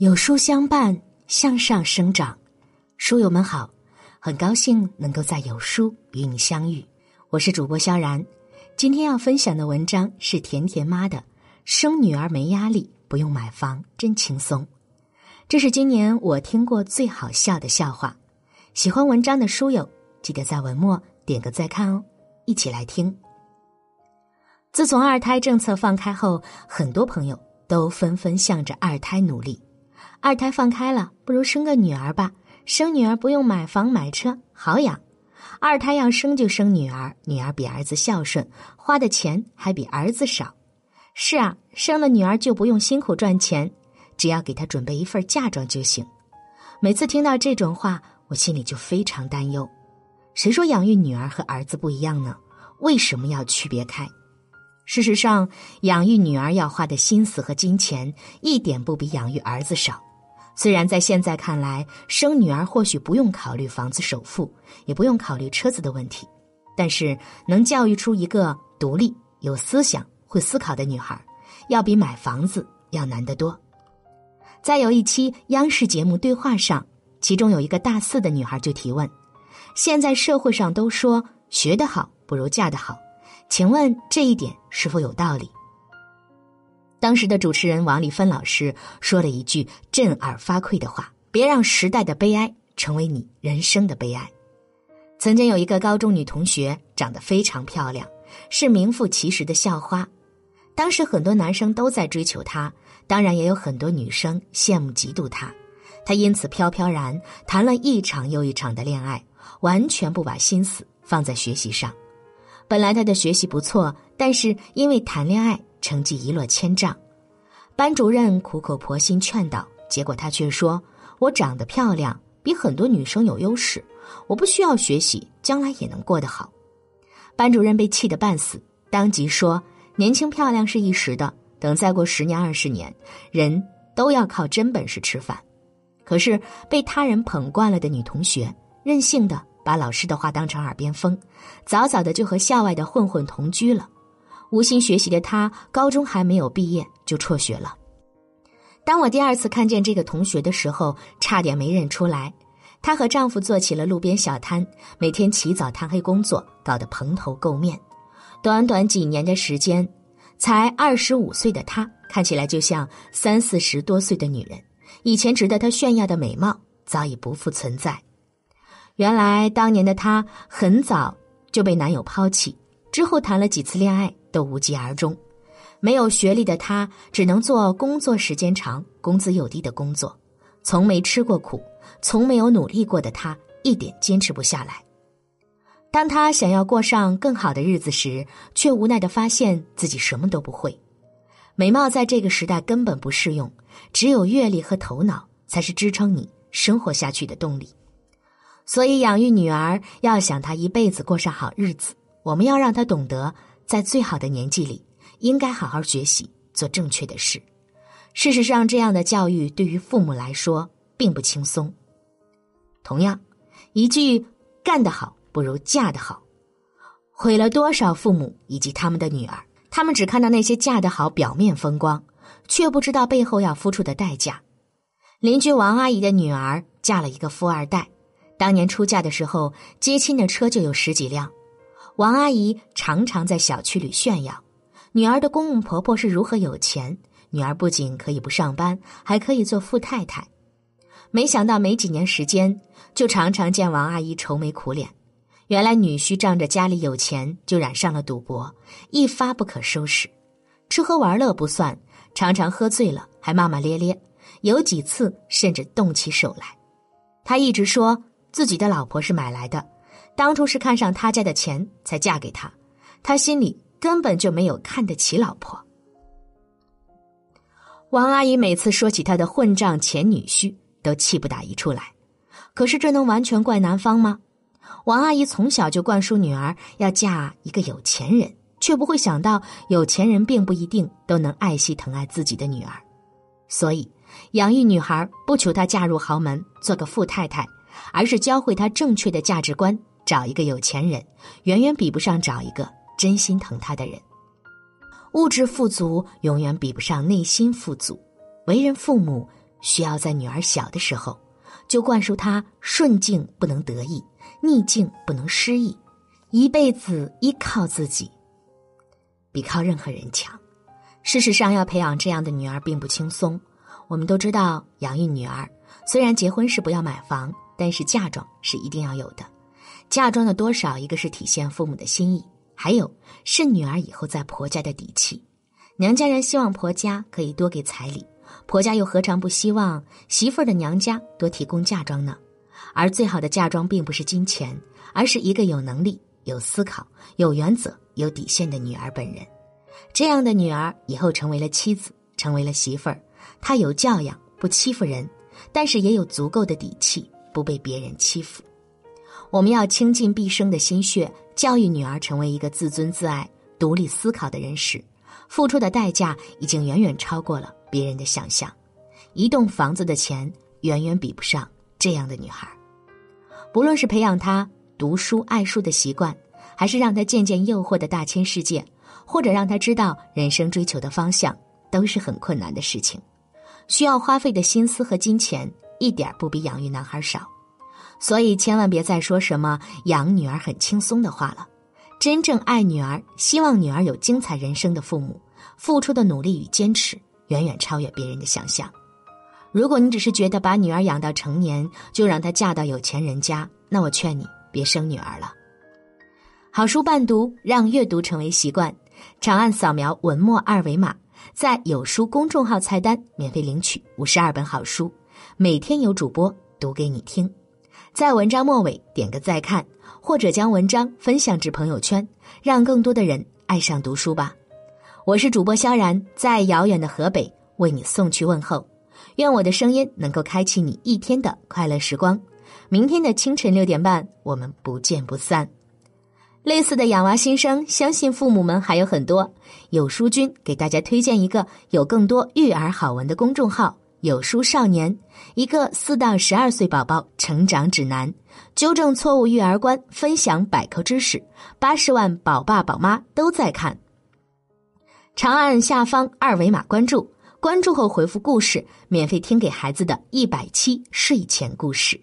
有书相伴，向上生长。书友们好，很高兴能够在有书与你相遇。我是主播萧然，今天要分享的文章是甜甜妈的《生女儿没压力，不用买房真轻松》。这是今年我听过最好笑的笑话。喜欢文章的书友，记得在文末点个再看哦。一起来听。自从二胎政策放开后，很多朋友都纷纷向着二胎努力。二胎放开了，不如生个女儿吧。生女儿不用买房买车，好养。二胎要生就生女儿，女儿比儿子孝顺，花的钱还比儿子少。是啊，生了女儿就不用辛苦赚钱，只要给她准备一份嫁妆就行。每次听到这种话，我心里就非常担忧。谁说养育女儿和儿子不一样呢？为什么要区别开？事实上，养育女儿要花的心思和金钱一点不比养育儿子少。虽然在现在看来，生女儿或许不用考虑房子首付，也不用考虑车子的问题，但是能教育出一个独立、有思想、会思考的女孩，要比买房子要难得多。在有一期央视节目对话上，其中有一个大四的女孩就提问：“现在社会上都说学得好不如嫁得好，请问这一点是否有道理？”当时的主持人王丽芬老师说了一句震耳发聩的话：“别让时代的悲哀成为你人生的悲哀。”曾经有一个高中女同学长得非常漂亮，是名副其实的校花。当时很多男生都在追求她，当然也有很多女生羡慕嫉妒她。她因此飘飘然谈了一场又一场的恋爱，完全不把心思放在学习上。本来她的学习不错，但是因为谈恋爱。成绩一落千丈，班主任苦口婆心劝导，结果他却说：“我长得漂亮，比很多女生有优势，我不需要学习，将来也能过得好。”班主任被气得半死，当即说：“年轻漂亮是一时的，等再过十年二十年，人都要靠真本事吃饭。”可是被他人捧惯了的女同学，任性的把老师的话当成耳边风，早早的就和校外的混混同居了。无心学习的她，高中还没有毕业就辍学了。当我第二次看见这个同学的时候，差点没认出来。她和丈夫做起了路边小摊，每天起早贪黑工作，搞得蓬头垢面。短短几年的时间，才二十五岁的她，看起来就像三四十多岁的女人。以前值得她炫耀的美貌，早已不复存在。原来当年的她很早就被男友抛弃，之后谈了几次恋爱。都无疾而终，没有学历的他只能做工作时间长、工资又低的工作，从没吃过苦，从没有努力过的他一点坚持不下来。当他想要过上更好的日子时，却无奈的发现自己什么都不会。美貌在这个时代根本不适用，只有阅历和头脑才是支撑你生活下去的动力。所以，养育女儿要想她一辈子过上好日子，我们要让她懂得。在最好的年纪里，应该好好学习，做正确的事。事实上，这样的教育对于父母来说并不轻松。同样，一句“干得好不如嫁得好”，毁了多少父母以及他们的女儿。他们只看到那些嫁得好、表面风光，却不知道背后要付出的代价。邻居王阿姨的女儿嫁了一个富二代，当年出嫁的时候，接亲的车就有十几辆。王阿姨常常在小区里炫耀，女儿的公公婆婆是如何有钱。女儿不仅可以不上班，还可以做富太太。没想到没几年时间，就常常见王阿姨愁眉苦脸。原来女婿仗着家里有钱，就染上了赌博，一发不可收拾。吃喝玩乐不算，常常喝醉了还骂骂咧咧，有几次甚至动起手来。他一直说自己的老婆是买来的。当初是看上他家的钱才嫁给他，他心里根本就没有看得起老婆。王阿姨每次说起她的混账前女婿，都气不打一处来。可是这能完全怪男方吗？王阿姨从小就灌输女儿要嫁一个有钱人，却不会想到有钱人并不一定都能爱惜疼爱自己的女儿。所以，养育女孩不求她嫁入豪门做个富太太，而是教会她正确的价值观。找一个有钱人，远远比不上找一个真心疼他的人。物质富足永远比不上内心富足。为人父母，需要在女儿小的时候，就灌输她顺境不能得意，逆境不能失意，一辈子依靠自己，比靠任何人强。事实上，要培养这样的女儿并不轻松。我们都知道，养育女儿虽然结婚是不要买房，但是嫁妆是一定要有的。嫁妆的多少，一个是体现父母的心意，还有是女儿以后在婆家的底气。娘家人希望婆家可以多给彩礼，婆家又何尝不希望媳妇儿的娘家多提供嫁妆呢？而最好的嫁妆并不是金钱，而是一个有能力、有思考、有原则、有底线的女儿本人。这样的女儿以后成为了妻子，成为了媳妇儿，她有教养，不欺负人，但是也有足够的底气，不被别人欺负。我们要倾尽毕生的心血，教育女儿成为一个自尊自爱、独立思考的人时，付出的代价已经远远超过了别人的想象。一栋房子的钱远远比不上这样的女孩。不论是培养她读书爱书的习惯，还是让她见见诱惑的大千世界。或者让她知道人生追求的方向，都是很困难的事情，需要花费的心思和金钱一点不比养育男孩少，所以千万别再说什么养女儿很轻松的话了。真正爱女儿、希望女儿有精彩人生的父母，付出的努力与坚持远远超越别人的想象。如果你只是觉得把女儿养到成年就让她嫁到有钱人家，那我劝你别生女儿了。好书伴读，让阅读成为习惯。长按扫描文末二维码，在有书公众号菜单免费领取五十二本好书，每天有主播读给你听。在文章末尾点个再看，或者将文章分享至朋友圈，让更多的人爱上读书吧。我是主播萧然，在遥远的河北为你送去问候。愿我的声音能够开启你一天的快乐时光。明天的清晨六点半，我们不见不散。类似的养娃心声，相信父母们还有很多。有书君给大家推荐一个有更多育儿好文的公众号“有书少年”，一个四到十二岁宝宝成长指南，纠正错误育儿观，分享百科知识，八十万宝爸宝妈都在看。长按下方二维码关注，关注后回复“故事”，免费听给孩子的一百期睡前故事。